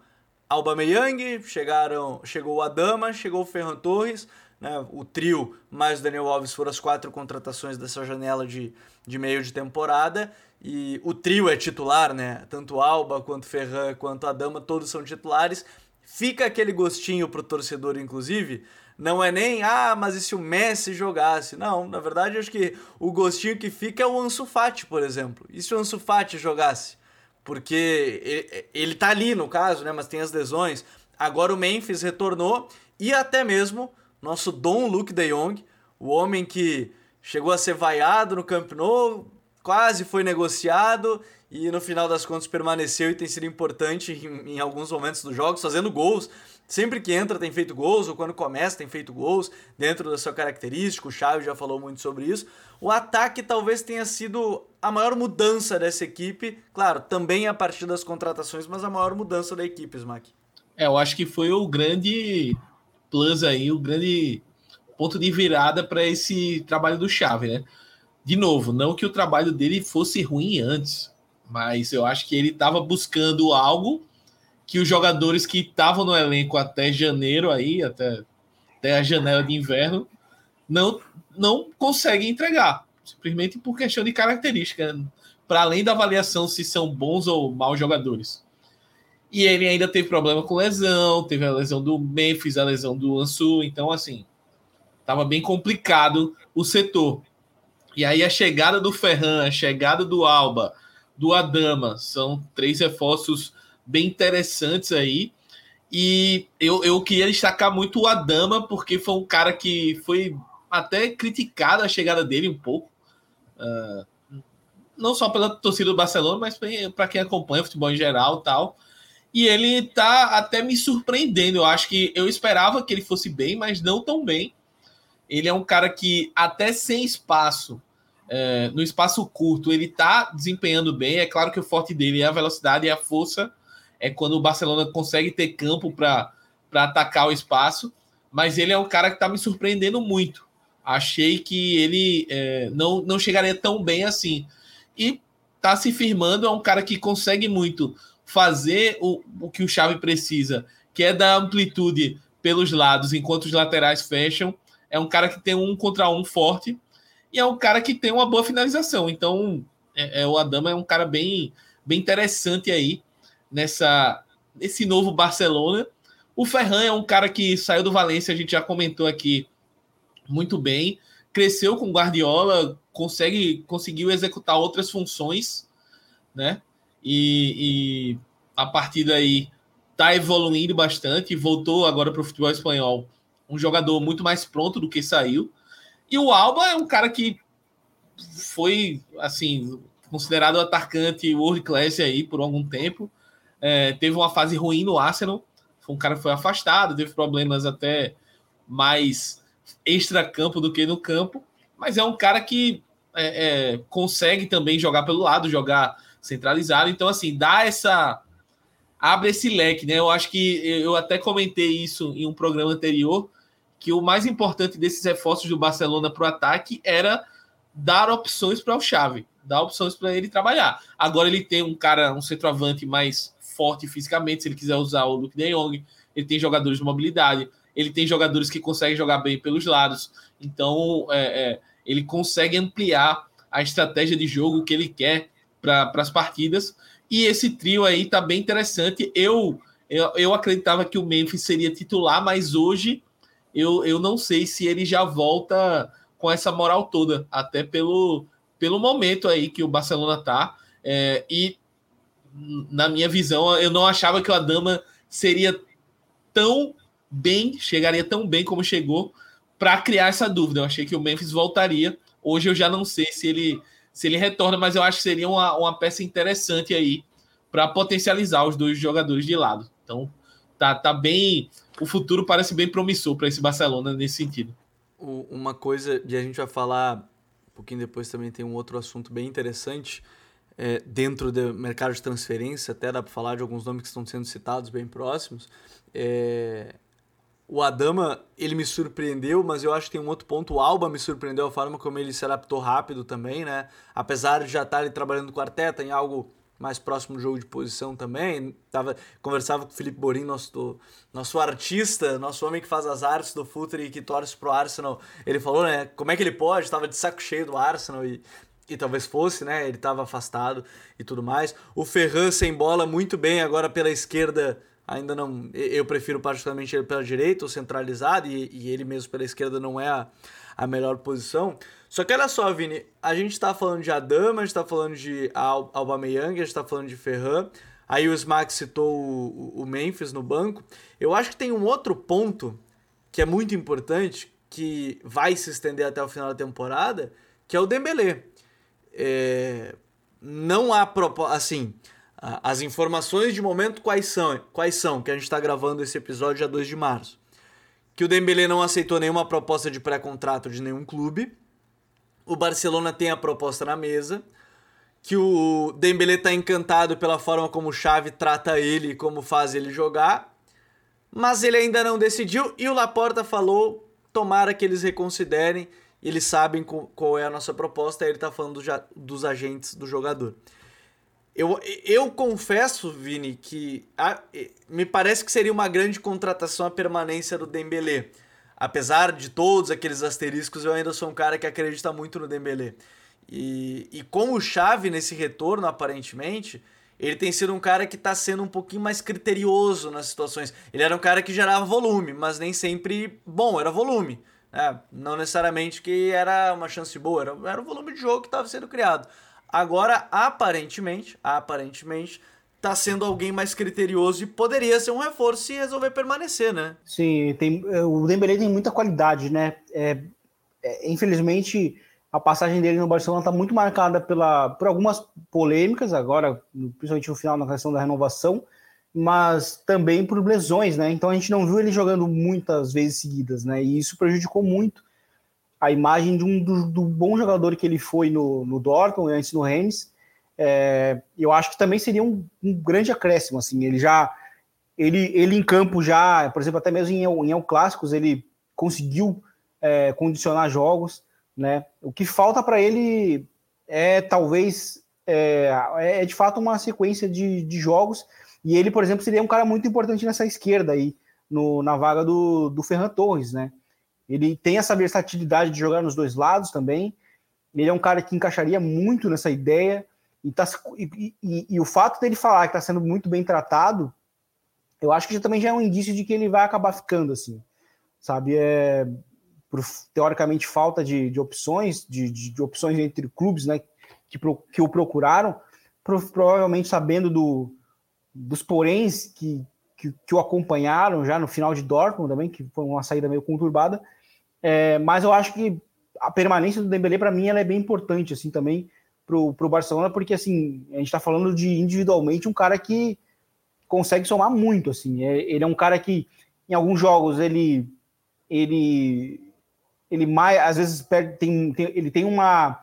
Aubameyang, chegaram, chegou o Adama, chegou o Ferran Torres, né? O trio mais o Daniel Alves foram as quatro contratações dessa janela de, de meio de temporada. E o trio é titular, né? Tanto Alba quanto Ferran quanto Adama, todos são titulares. Fica aquele gostinho pro torcedor, inclusive. Não é nem, ah, mas e se o Messi jogasse? Não, na verdade, acho que o gostinho que fica é o Ansu Fati, por exemplo. E se o Ansu Fati jogasse? Porque ele, tá ali, no caso, né? Mas tem as lesões. Agora o Memphis retornou e até mesmo nosso Dom Luke de Jong, o homem que chegou a ser vaiado no Camp Nou, quase foi negociado e no final das contas permaneceu e tem sido importante em, em, alguns momentos dos jogos, fazendo gols. Sempre que entra tem feito gols, ou quando começa tem feito gols, dentro da sua característica. O Chaves já falou muito sobre isso. O ataque talvez tenha sido a maior mudança dessa equipe. Claro, também a partir das contratações, mas a maior mudança da equipe, Smack. É, eu acho que foi o grande plus aí, o grande ponto de virada para esse trabalho do Chave, né? De novo, não que o trabalho dele fosse ruim antes, mas eu acho que ele estava buscando algo que os jogadores que estavam no elenco até janeiro aí, até, até a janela de inverno, não, não conseguem entregar, simplesmente por questão de característica, para além da avaliação se são bons ou maus jogadores. E ele ainda teve problema com lesão, teve a lesão do Memphis, a lesão do Ansu, então assim, estava bem complicado o setor. E aí a chegada do Ferran, a chegada do Alba, do Adama. São três reforços bem interessantes aí. E eu, eu queria destacar muito o Adama, porque foi um cara que foi até criticado a chegada dele um pouco. Uh, não só pela torcida do Barcelona, mas para quem acompanha futebol em geral tal. E ele tá até me surpreendendo. Eu acho que eu esperava que ele fosse bem, mas não tão bem. Ele é um cara que, até sem espaço, é, no espaço curto, ele está desempenhando bem. É claro que o forte dele é a velocidade e a força. É quando o Barcelona consegue ter campo para atacar o espaço. Mas ele é um cara que está me surpreendendo muito. Achei que ele é, não, não chegaria tão bem assim. E está se firmando, é um cara que consegue muito fazer o, o que o Xavi precisa, que é dar amplitude pelos lados enquanto os laterais fecham. É um cara que tem um contra um forte e é um cara que tem uma boa finalização. Então, é, é, o Adama é um cara bem, bem interessante aí nessa nesse novo Barcelona. O Ferran é um cara que saiu do Valência, a gente já comentou aqui muito bem, cresceu com Guardiola, consegue conseguiu executar outras funções, né? E, e a partir daí tá evoluindo bastante, voltou agora para o futebol espanhol, um jogador muito mais pronto do que saiu. E o Alba é um cara que foi, assim, considerado atacante world class aí por algum tempo. É, teve uma fase ruim no Arsenal. Foi um cara que foi afastado, teve problemas até mais extra-campo do que no campo. Mas é um cara que é, é, consegue também jogar pelo lado, jogar centralizado. Então, assim, dá essa. abre esse leque, né? Eu acho que eu até comentei isso em um programa anterior que o mais importante desses reforços do Barcelona para o ataque era dar opções para o Xavi, dar opções para ele trabalhar. Agora ele tem um cara, um centroavante mais forte fisicamente, se ele quiser usar o Luke de Jong, ele tem jogadores de mobilidade, ele tem jogadores que conseguem jogar bem pelos lados, então é, é, ele consegue ampliar a estratégia de jogo que ele quer para as partidas. E esse trio aí tá bem interessante. Eu, eu, eu acreditava que o Memphis seria titular, mas hoje eu, eu não sei se ele já volta com essa moral toda, até pelo, pelo momento aí que o Barcelona tá. É, e na minha visão, eu não achava que o Adama seria tão bem, chegaria tão bem como chegou para criar essa dúvida. Eu achei que o Memphis voltaria. Hoje eu já não sei se ele se ele retorna, mas eu acho que seria uma, uma peça interessante aí para potencializar os dois jogadores de lado. Então, tá, tá bem o futuro parece bem promissor para esse Barcelona nesse sentido. Uma coisa, e a gente vai falar um pouquinho depois também tem um outro assunto bem interessante. é, dentro do mercado de transferência, até dá para falar de alguns nomes que estão sendo citados bem próximos. É, o Adama, ele me surpreendeu, mas eu acho que tem um outro ponto. O Alba me surpreendeu a forma como ele se adaptou rápido também, né? Apesar de já estar trabalhando com o Arteta em algo mais próximo do jogo de posição também. Tava, conversava com o Felipe Borim, nosso, nosso artista, nosso homem que faz as artes do Futre e que torce pro Arsenal. Ele falou, né? Como é que ele pode? Tava de saco cheio do Arsenal e, e talvez fosse, né? Ele estava afastado e tudo mais. O Ferran sem bola muito bem agora pela esquerda. Ainda não. Eu prefiro particularmente ele pela direita, ou centralizado, e, e ele mesmo pela esquerda não é a, a melhor posição. Só que olha só, Vini, a gente tá falando de Adama, a gente tá falando de Al Aubameyang, a gente tá falando de Ferran. Aí o Smack citou o, o Memphis no banco. Eu acho que tem um outro ponto que é muito importante, que vai se estender até o final da temporada, que é o Dembélé. É, não há proposta, assim, as informações de momento quais são, quais são, que a gente está gravando esse episódio dia 2 de março. Que o Dembélé não aceitou nenhuma proposta de pré-contrato de nenhum clube, o Barcelona tem a proposta na mesa, que o Dembélé está encantado pela forma como o Xavi trata ele e como faz ele jogar, mas ele ainda não decidiu e o Laporta falou, tomara que eles reconsiderem, eles sabem qual é a nossa proposta, aí ele está falando dos agentes do jogador. Eu, eu confesso, Vini, que a, me parece que seria uma grande contratação a permanência do Dembélé apesar de todos aqueles asteriscos, eu ainda sou um cara que acredita muito no Dembélé. E, e com o Xavi nesse retorno, aparentemente, ele tem sido um cara que está sendo um pouquinho mais criterioso nas situações. Ele era um cara que gerava volume, mas nem sempre bom, era volume. Né? Não necessariamente que era uma chance boa, era, era o volume de jogo que estava sendo criado. Agora, aparentemente, aparentemente, tá sendo alguém mais criterioso e poderia ser um reforço se resolver permanecer, né? Sim, tem, é, o Dembélé tem muita qualidade, né? É, é, infelizmente, a passagem dele no Barcelona está muito marcada pela, por algumas polêmicas, agora, principalmente no final, na questão da renovação, mas também por lesões, né? Então a gente não viu ele jogando muitas vezes seguidas, né? E isso prejudicou muito a imagem de um, do, do bom jogador que ele foi no, no Dortmund e antes no Rennes, é, eu acho que também seria um, um, grande acréscimo, assim, ele já, ele, ele em campo já, por exemplo, até mesmo em, em El Clássicos, ele conseguiu é, condicionar jogos, né, o que falta para ele é talvez, é, é, de fato uma sequência de, de jogos, e ele, por exemplo, seria um cara muito importante nessa esquerda aí, no, na vaga do, do Ferran Torres, né, ele tem essa versatilidade de jogar nos dois lados também, ele é um cara que encaixaria muito nessa ideia, e, tá, e, e, e o fato dele falar que está sendo muito bem tratado, eu acho que já, também já é um indício de que ele vai acabar ficando assim, sabe? É, por, teoricamente, falta de, de opções, de, de, de, opções entre clubes né, que, pro, que o procuraram, pro, provavelmente sabendo do, dos poréns que, que, que, o acompanharam já no final de Dortmund também, que foi uma saída meio conturbada. É, mas eu acho que a permanência do Dembélé, para mim, ela é bem importante assim também, pro, pro Barcelona, porque assim, a gente está falando de individualmente um cara que consegue somar muito, assim. É, ele é um cara que em alguns jogos ele ele ele mais às vezes perde, tem, tem, ele tem uma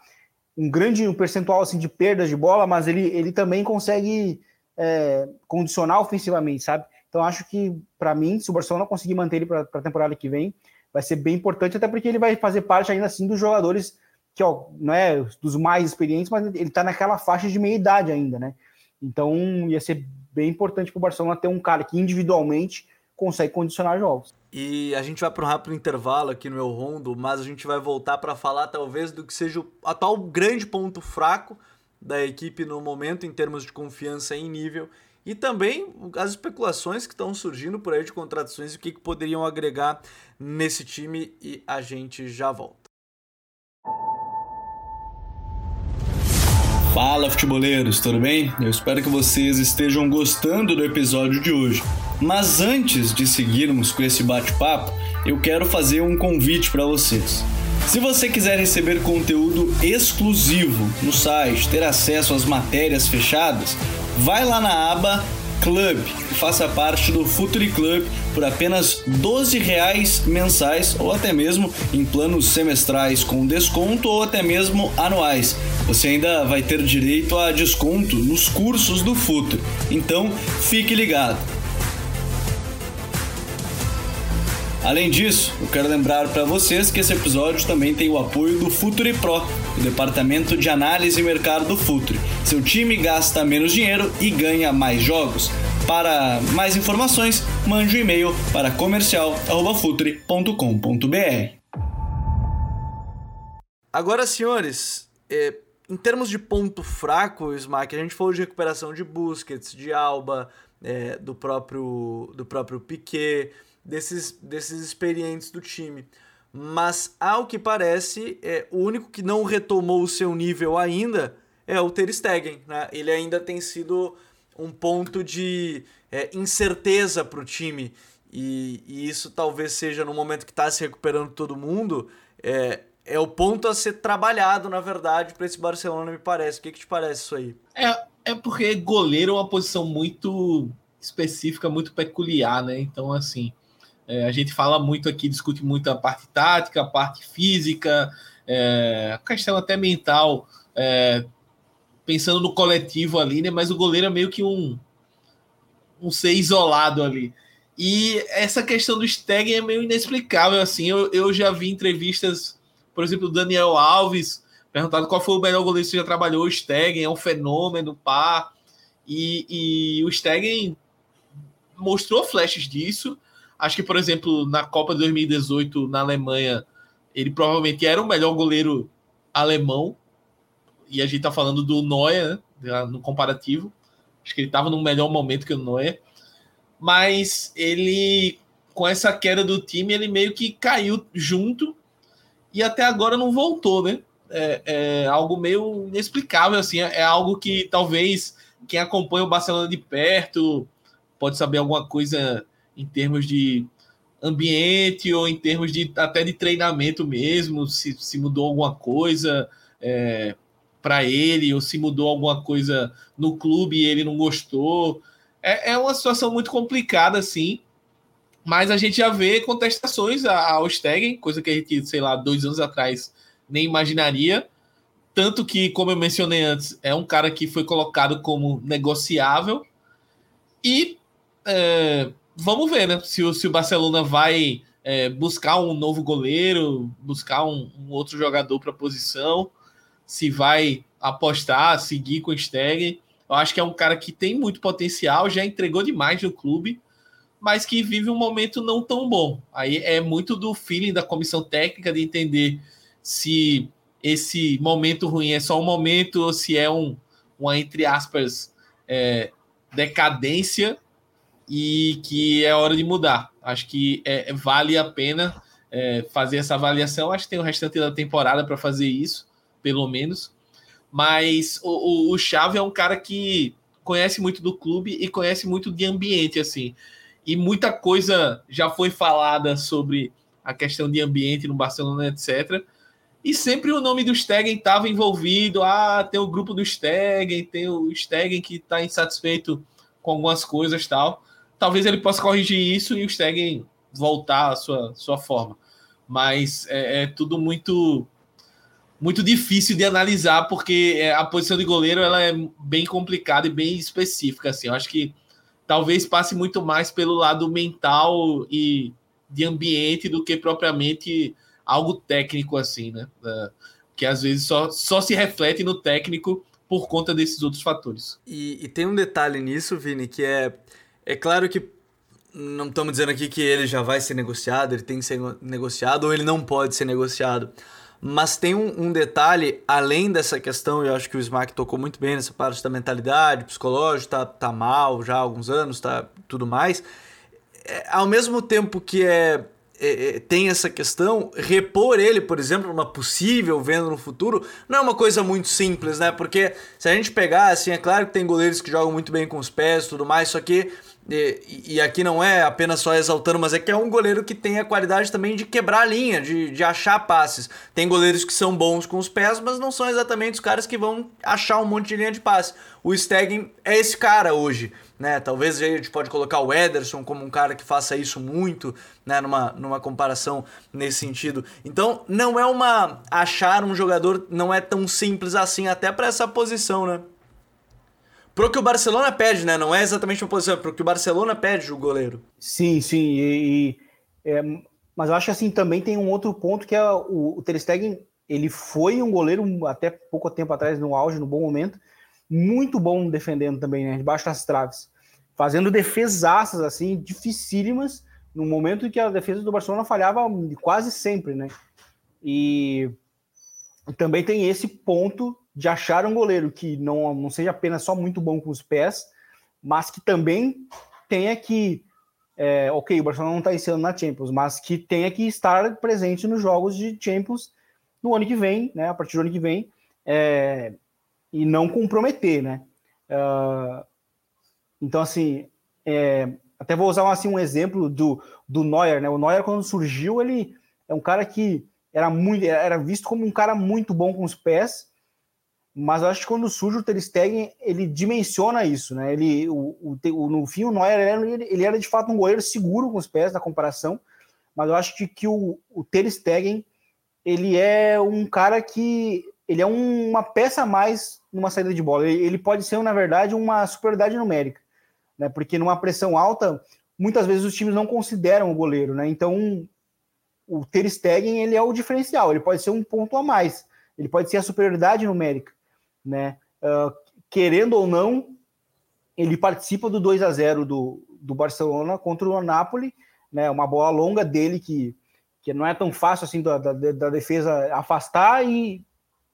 um grande um percentual assim de perdas de bola, mas ele, ele também consegue é, condicionar ofensivamente, sabe? Então acho que para mim, se o Barcelona conseguir manter ele para a temporada que vem, vai ser bem importante, até porque ele vai fazer parte ainda assim dos jogadores que ó, não é dos mais experientes, mas ele está naquela faixa de meia idade ainda, né? Então ia ser bem importante para o Barcelona ter um cara que individualmente consegue condicionar jogos. E a gente vai para um rápido intervalo aqui no meu rondo, mas a gente vai voltar para falar talvez do que seja o atual grande ponto fraco da equipe no momento em termos de confiança em nível e também as especulações que estão surgindo por aí de contratações e o que, que poderiam agregar nesse time e a gente já volta. Fala futeboleiros, tudo bem? Eu espero que vocês estejam gostando do episódio de hoje. Mas antes de seguirmos com esse bate-papo, eu quero fazer um convite para vocês. Se você quiser receber conteúdo exclusivo no site, ter acesso às matérias fechadas, vai lá na aba Club e faça parte do Futuri Club por apenas 12 reais mensais ou até mesmo em planos semestrais com desconto ou até mesmo anuais. Você ainda vai ter direito a desconto nos cursos do Futuri. Então, fique ligado. Além disso, eu quero lembrar para vocês que esse episódio também tem o apoio do Futuri Pro, o departamento de análise e mercado do Futuri. Seu time gasta menos dinheiro e ganha mais jogos. Para mais informações, mande um e-mail para comercial@futuri.com.br. Agora, senhores, é, em termos de ponto fraco, Smack, a gente falou de recuperação de Busquets, de Alba, é, do próprio do próprio Piquet desses, desses experientes do time. Mas, ao que parece, é, o único que não retomou o seu nível ainda é o Ter Stegen. Né? Ele ainda tem sido um ponto de é, incerteza para o time. E, e, isso talvez seja no momento que está se recuperando todo mundo, é, é o ponto a ser trabalhado, na verdade, para esse Barcelona, me parece. O que, que te parece isso aí? É, é porque goleiro é uma posição muito específica, muito peculiar, né? Então, assim, é, a gente fala muito aqui, discute muito a parte tática, a parte física, é, a questão até mental, é, pensando no coletivo ali, né? Mas o goleiro é meio que um, um ser isolado ali. E essa questão do Stegen é meio inexplicável, assim. Eu, eu já vi entrevistas, por exemplo, do Daniel Alves, perguntado qual foi o melhor goleiro que você já trabalhou. O Stegen é um fenômeno, pá. E, e o Stegen mostrou flashes disso, Acho que, por exemplo, na Copa de 2018 na Alemanha, ele provavelmente era o melhor goleiro alemão. E a gente tá falando do Neuer, né, no comparativo. Acho que ele estava no melhor momento que o Neuer. Mas ele, com essa queda do time, ele meio que caiu junto e até agora não voltou, né? É, é algo meio inexplicável, assim. É algo que talvez quem acompanha o Barcelona de perto pode saber alguma coisa em termos de ambiente ou em termos de até de treinamento mesmo, se, se mudou alguma coisa é, para ele ou se mudou alguma coisa no clube e ele não gostou. É, é uma situação muito complicada, assim. Mas a gente já vê contestações ao Stegen, coisa que a gente, sei lá, dois anos atrás nem imaginaria. Tanto que, como eu mencionei antes, é um cara que foi colocado como negociável. E é, vamos ver, né? Se, se o Barcelona vai é, buscar um novo goleiro, buscar um, um outro jogador para a posição, se vai apostar, seguir com o Stegen. Eu acho que é um cara que tem muito potencial, já entregou demais no clube, mas que vive um momento não tão bom. Aí é muito do feeling da comissão técnica de entender se esse momento ruim é só um momento ou se é um, uma, entre aspas, é, decadência e que é hora de mudar. Acho que é, vale a pena é, fazer essa avaliação. Acho que tem o restante da temporada para fazer isso, pelo menos. Mas o, o, o Xavi é um cara que conhece muito do clube e conhece muito de ambiente, assim. E muita coisa já foi falada sobre a questão de ambiente no Barcelona, etc. E sempre o nome do Stegen estava envolvido. Ah, tem o grupo do Stegen, tem o Stegen que está insatisfeito com algumas coisas tal talvez ele possa corrigir isso e o Stegen voltar à sua, sua forma. Mas é, é tudo muito muito difícil de analisar porque é, a posição de goleiro ela é bem complicada e bem específica assim. Eu acho que talvez passe muito mais pelo lado mental e de ambiente do que propriamente algo técnico assim, né? É, que às vezes só, só se reflete no técnico por conta desses outros fatores. E, e tem um detalhe nisso, Vini, que é é claro que não estamos dizendo aqui que ele já vai ser negociado, ele tem que ser negociado ou ele não pode ser negociado. Mas tem um, um detalhe, além dessa questão, eu acho que o Smack tocou muito bem nessa parte da mentalidade, psicológico, tá, tá mal já há alguns anos, tá tudo mais. É, ao mesmo tempo que é, é, é tem essa questão, repor ele, por exemplo, uma possível venda no futuro, não é uma coisa muito simples, né? Porque se a gente pegar, assim, é claro que tem goleiros que jogam muito bem com os pés e tudo mais, só que e, e, aqui não é apenas só exaltando, mas é que é um goleiro que tem a qualidade também de quebrar a linha, de, de achar passes. Tem goleiros que são bons com os pés, mas não são exatamente os caras que vão achar um monte de linha de passe. O Stegen é esse cara hoje. né? Talvez a gente pode colocar o Ederson como um cara que faça isso muito, né? Numa, numa comparação nesse sentido. Então, não é uma. Achar um jogador não é tão simples assim, até para essa posição, né? Pro que o Barcelona pede, né? Não é exatamente uma posição, é pro que o Barcelona pede o goleiro. Sim, sim. E, e é, mas eu acho que assim também tem um outro ponto que é o, o Ter Stegen, ele foi um goleiro até pouco tempo atrás no auge, no bom momento, muito bom defendendo também, né? Debaixo das traves. Fazendo defesaças assim, dificílimas, no momento em que a defesa do Barcelona falhava quase sempre, né? E também tem esse ponto de achar um goleiro que não, não seja apenas só muito bom com os pés, mas que também tenha que. É, ok, o Barcelona não está iniciando na Champions, mas que tenha que estar presente nos jogos de Champions no ano que vem, né? A partir do ano que vem, é, e não comprometer, né? Uh, então, assim, é, até vou usar assim, um exemplo do, do Neuer, né? O Neuer, quando surgiu, ele é um cara que era muito era visto como um cara muito bom com os pés, mas eu acho que quando surge o Ter Stegen, ele dimensiona isso, né? Ele, o, o, no fim, o Neuer ele, ele, era de fato um goleiro seguro com os pés na comparação, mas eu acho que, que o, o Ter Stegen ele é um cara que ele é um, uma peça a mais numa saída de bola. Ele, ele, pode ser, na verdade, uma superioridade numérica, né? Porque numa pressão alta, muitas vezes os times não consideram o goleiro, né? Então, o Ter Stegen ele é o diferencial. Ele pode ser um ponto a mais. Ele pode ser a superioridade numérica né? Uh, querendo ou não, ele participa do 2 a 0 do, do Barcelona contra o Napoli, né? Uma bola longa dele que, que não é tão fácil assim da, da, da defesa afastar e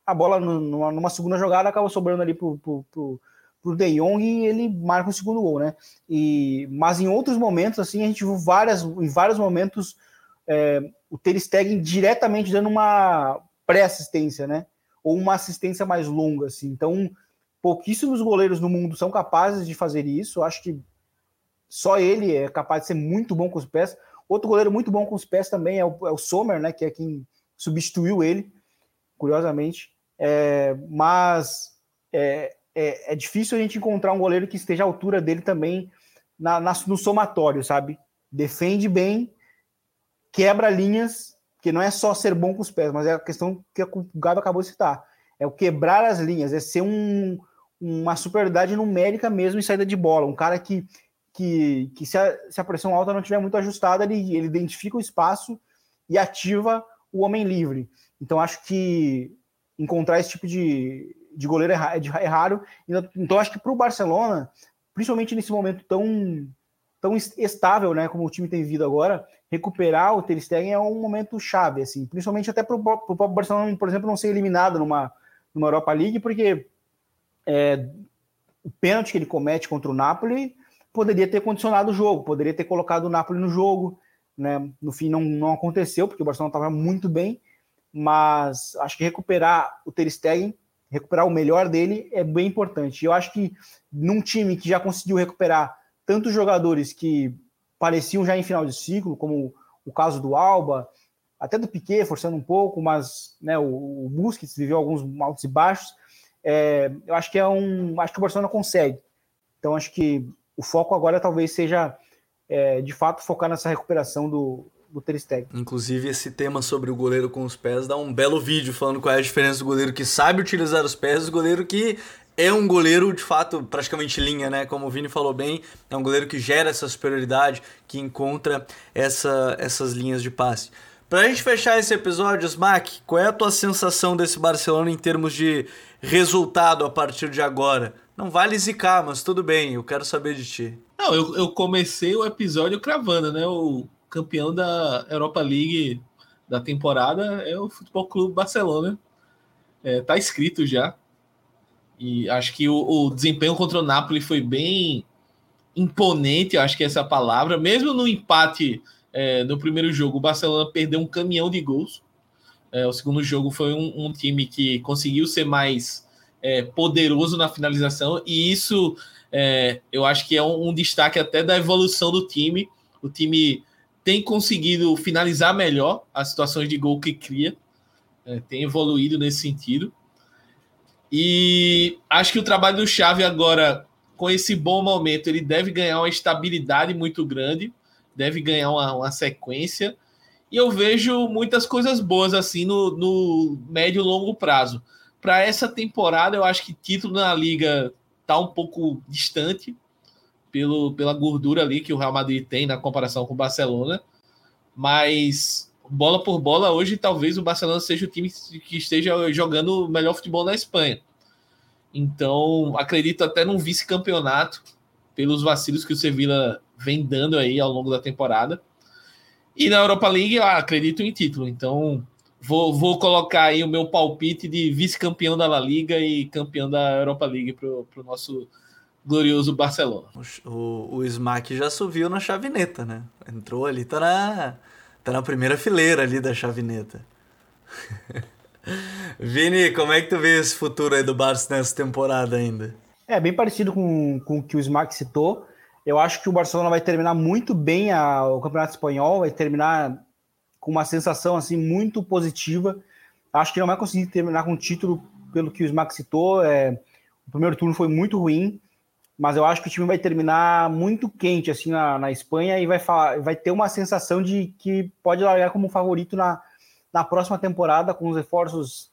a bola numa, numa, segunda jogada acaba sobrando ali pro, pro, pro, pro De Jong e ele marca o segundo gol, né? E, mas em outros momentos, assim, a gente viu várias, em vários momentos é, o Ter Stegen diretamente dando uma pré-assistência, né? Ou uma assistência mais longa, assim. Então, pouquíssimos goleiros no mundo são capazes de fazer isso. Acho que só ele é capaz de ser muito bom com os pés. Outro goleiro muito bom com os pés também é o, é o Sommer, né? Que é quem substituiu ele, curiosamente. É, mas é, é, é, difícil a gente encontrar um goleiro que esteja à altura dele também na, na, no somatório, sabe? Defende bem, quebra linhas que não é só ser bom com os pés, mas é a questão que o Gabo acabou de citar. É o quebrar as linhas, é ser um, uma superioridade numérica mesmo em saída de bola. Um cara que, que, que se, a, se a pressão alta não estiver muito ajustada, ele, ele identifica o espaço e ativa o homem livre. Então, acho que encontrar esse tipo de, de goleiro é, é raro. Então, acho que para o Barcelona, principalmente nesse momento tão, tão estável né, como o time tem vivido agora, recuperar o Ter Stegen é um momento chave, assim, principalmente até para o próprio Barcelona, por exemplo, não ser eliminado numa, numa Europa League, porque é, o pênalti que ele comete contra o Napoli poderia ter condicionado o jogo, poderia ter colocado o Napoli no jogo, né? No fim não, não aconteceu, porque o Barcelona estava muito bem, mas acho que recuperar o Ter Stegen, recuperar o melhor dele é bem importante. Eu acho que num time que já conseguiu recuperar tantos jogadores que pareciam já em final de ciclo, como o caso do Alba, até do Piquet, forçando um pouco, mas né, o, o Busquets viveu alguns altos e baixos. É, eu acho que é um. Acho que o Barcelona consegue. Então acho que o foco agora talvez seja é, de fato focar nessa recuperação do, do Ter Stegen. Inclusive, esse tema sobre o goleiro com os pés dá um belo vídeo falando qual é a diferença do goleiro que sabe utilizar os pés e do goleiro que é um goleiro, de fato, praticamente linha, né? Como o Vini falou bem, é um goleiro que gera essa superioridade, que encontra essa, essas linhas de passe. Pra gente fechar esse episódio, Smack, qual é a tua sensação desse Barcelona em termos de resultado a partir de agora? Não vale zicar, mas tudo bem, eu quero saber de ti. Não, eu, eu comecei o episódio cravando, né? O campeão da Europa League da temporada é o Futebol Clube Barcelona. É, tá escrito já. E acho que o, o, desempenho contra o Napoli foi bem imponente, acho que essa é a palavra. Mesmo no empate é, no primeiro jogo, o Barcelona perdeu um caminhão de gols. É, o segundo jogo foi um, um, time que conseguiu ser mais é, poderoso na finalização, e isso é, eu acho que é um, um destaque até da evolução do time. O time tem conseguido finalizar melhor as situações de gol que cria, é, tem evoluído nesse sentido. E acho que o trabalho do Xavi agora com esse bom momento, ele deve ganhar uma estabilidade muito grande, deve ganhar uma, uma sequência. E eu vejo muitas coisas boas assim no, no médio e longo prazo. Para essa temporada, eu acho que título na liga está um pouco distante pelo, pela gordura ali que o Real Madrid tem na comparação com o Barcelona. Mas bola por bola, hoje talvez o Barcelona seja o time que esteja jogando o melhor futebol na Espanha. Então, acredito até num vice-campeonato pelos vacilos que o Sevilla vem dando aí ao longo da temporada. E na Europa League, acredito em título. Então, vou, vou colocar aí o meu palpite de vice-campeão da La Liga e campeão da Europa League para o nosso glorioso Barcelona. O, o, o Smack já subiu na chavineta, né? Entrou ali, tá na, tá na primeira fileira ali da chavineta. [laughs] Vini, como é que tu vê esse futuro aí do Barça nessa temporada ainda? É bem parecido com, com o que o Smack citou. Eu acho que o Barcelona vai terminar muito bem a, o Campeonato Espanhol, vai terminar com uma sensação assim muito positiva. Acho que não vai conseguir terminar com o título pelo que o Smack citou. É, o primeiro turno foi muito ruim, mas eu acho que o time vai terminar muito quente assim na, na Espanha e vai, falar, vai ter uma sensação de que pode largar como favorito na, na próxima temporada com os reforços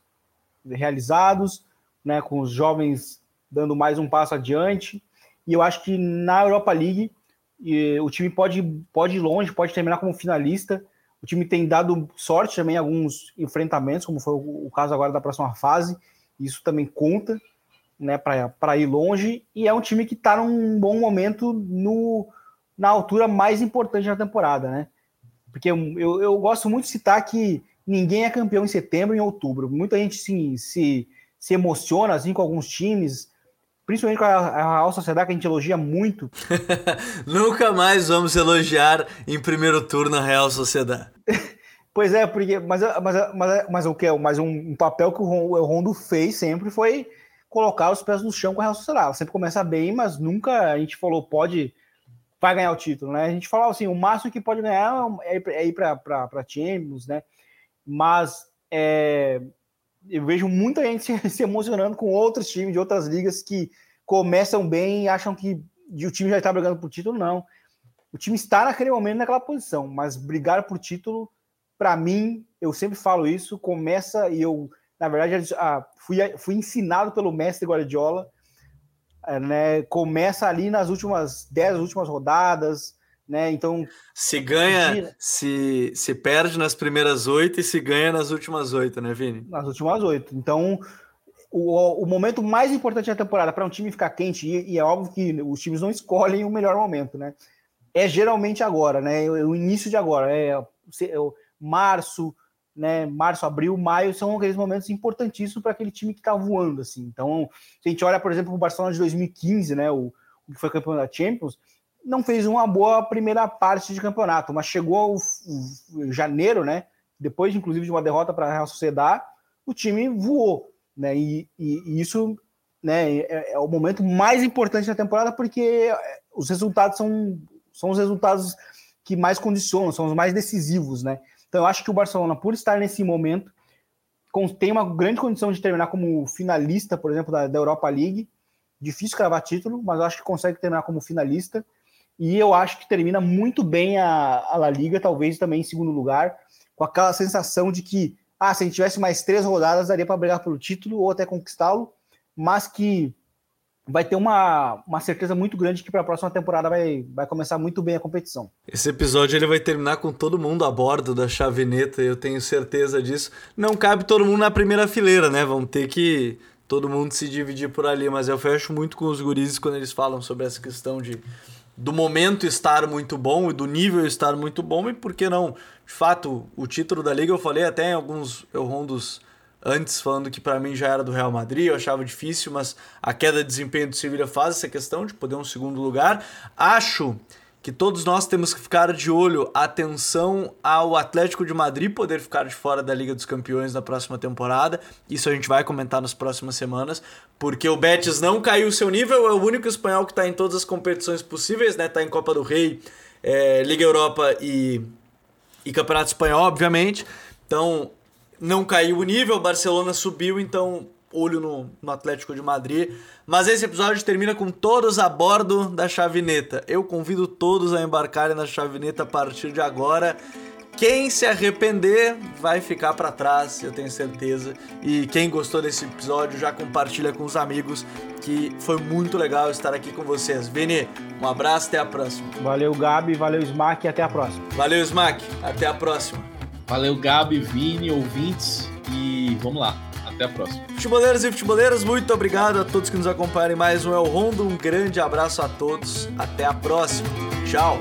realizados, né, com os jovens dando mais um passo adiante. E eu acho que na Europa League o time pode, pode ir longe, pode terminar como finalista. O time tem dado sorte também em alguns enfrentamentos, como foi o caso agora da próxima fase. Isso também conta né, para ir longe. E é um time que está num bom momento no, na altura mais importante da temporada. Né? Porque eu, eu gosto muito de citar que ninguém é campeão em setembro e em outubro. Muita gente se, se, se emociona assim, com alguns times, principalmente com a, Real Sociedade, que a gente elogia muito. [laughs] Nunca mais vamos elogiar em primeiro turno a Real Sociedade. [laughs] pois é, porque, mas, mas, mas, mas o que? Mas um, um papel que o Rondo fez sempre foi colocar os pés no chão com a Real Sociedade. Ela sempre começa bem, mas nunca a gente falou pode vai ganhar o título, né? A gente falava assim, o máximo que pode ganhar é ir para Champions, né? Mas é, eu vejo muita gente [laughs] se, se, emocionando com outros times de outras ligas que começam bem e acham que o time já está brigando por título. Não. O time está naquele momento naquela posição, mas brigar por título, para mim, eu sempre falo isso, começa e eu, na verdade, ah, fui, fui ensinado pelo mestre Guardiola, é, né, começa ali nas últimas dez últimas rodadas, né? Então. Se ganha, se, se perde nas primeiras oito e se ganha nas últimas oito, né, Vini? Nas últimas oito. Então, o, o momento mais importante da temporada para um time ficar quente, e, e, é óbvio que os times não escolhem o melhor momento, né? É geralmente agora, né? O, o início de agora, é, é março, né? Março, abril, maio são aqueles momentos importantíssimos para aquele time que está voando, assim. Então, se a gente olha, por exemplo, o Barcelona de 2015, né? O, o que foi campeão da Champions, não fez uma boa primeira parte de campeonato, mas chegou ao, janeiro, né? Depois, inclusive, de uma derrota para a Real Sociedade, o time voou, né? E, e, e isso né, é, é, o momento mais importante da temporada porque os resultados são, são os resultados que mais condicionam, são os mais decisivos, né? Então eu acho que o Barcelona, por estar nesse momento, tem uma grande condição de terminar como finalista, por exemplo, da, da Europa League. Difícil cravar título, mas eu acho que consegue terminar como finalista. E eu acho que termina muito bem a, a La Liga, talvez também em segundo lugar, com aquela sensação de que, ah, se a gente tivesse mais três rodadas, daria para brigar pelo título ou até conquistá-lo, mas que vai ter uma, uma certeza muito grande que para a próxima temporada vai, vai começar muito bem a competição. Esse episódio ele vai terminar com todo mundo a bordo da chavineta, eu tenho certeza disso. Não cabe todo mundo na primeira fileira, né? Vamos ter que todo mundo se dividir por ali, mas eu fecho muito com os gurizes quando eles falam sobre essa questão de do momento estar muito bom e do nível estar muito bom, e por que não? De fato, o título da liga eu falei até em alguns eu rondos antes falando que para mim já era do Real Madrid, eu achava difícil, mas a queda de desempenho do Sevilla faz essa questão de poder um segundo lugar. Acho que todos nós temos que ficar de olho, atenção ao Atlético de Madrid poder ficar de fora da Liga dos Campeões na próxima temporada. Isso a gente vai comentar nas próximas semanas, porque o Betis não caiu seu nível, é o único espanhol que está em todas as competições possíveis, né? Tá em Copa do Rei, é, Liga Europa e, e Campeonato Espanhol, obviamente. Então, não caiu o nível, o Barcelona subiu, então olho no, no Atlético de Madrid. Mas esse episódio termina com todos a bordo da chavineta. Eu convido todos a embarcarem na chavineta a partir de agora. Quem se arrepender vai ficar para trás, eu tenho certeza. E quem gostou desse episódio já compartilha com os amigos, que foi muito legal estar aqui com vocês. Vini, um abraço, até a próxima. Valeu, Gabi, valeu, Smack, e até a próxima. Valeu, Smack, até a próxima. Valeu, Gabi, Vini, ouvintes, e vamos lá. Até a próxima. Futeboleiros e futeboleiras, muito obrigado a todos que nos acompanham mais um El Rondo. Um grande abraço a todos. Até a próxima. Tchau.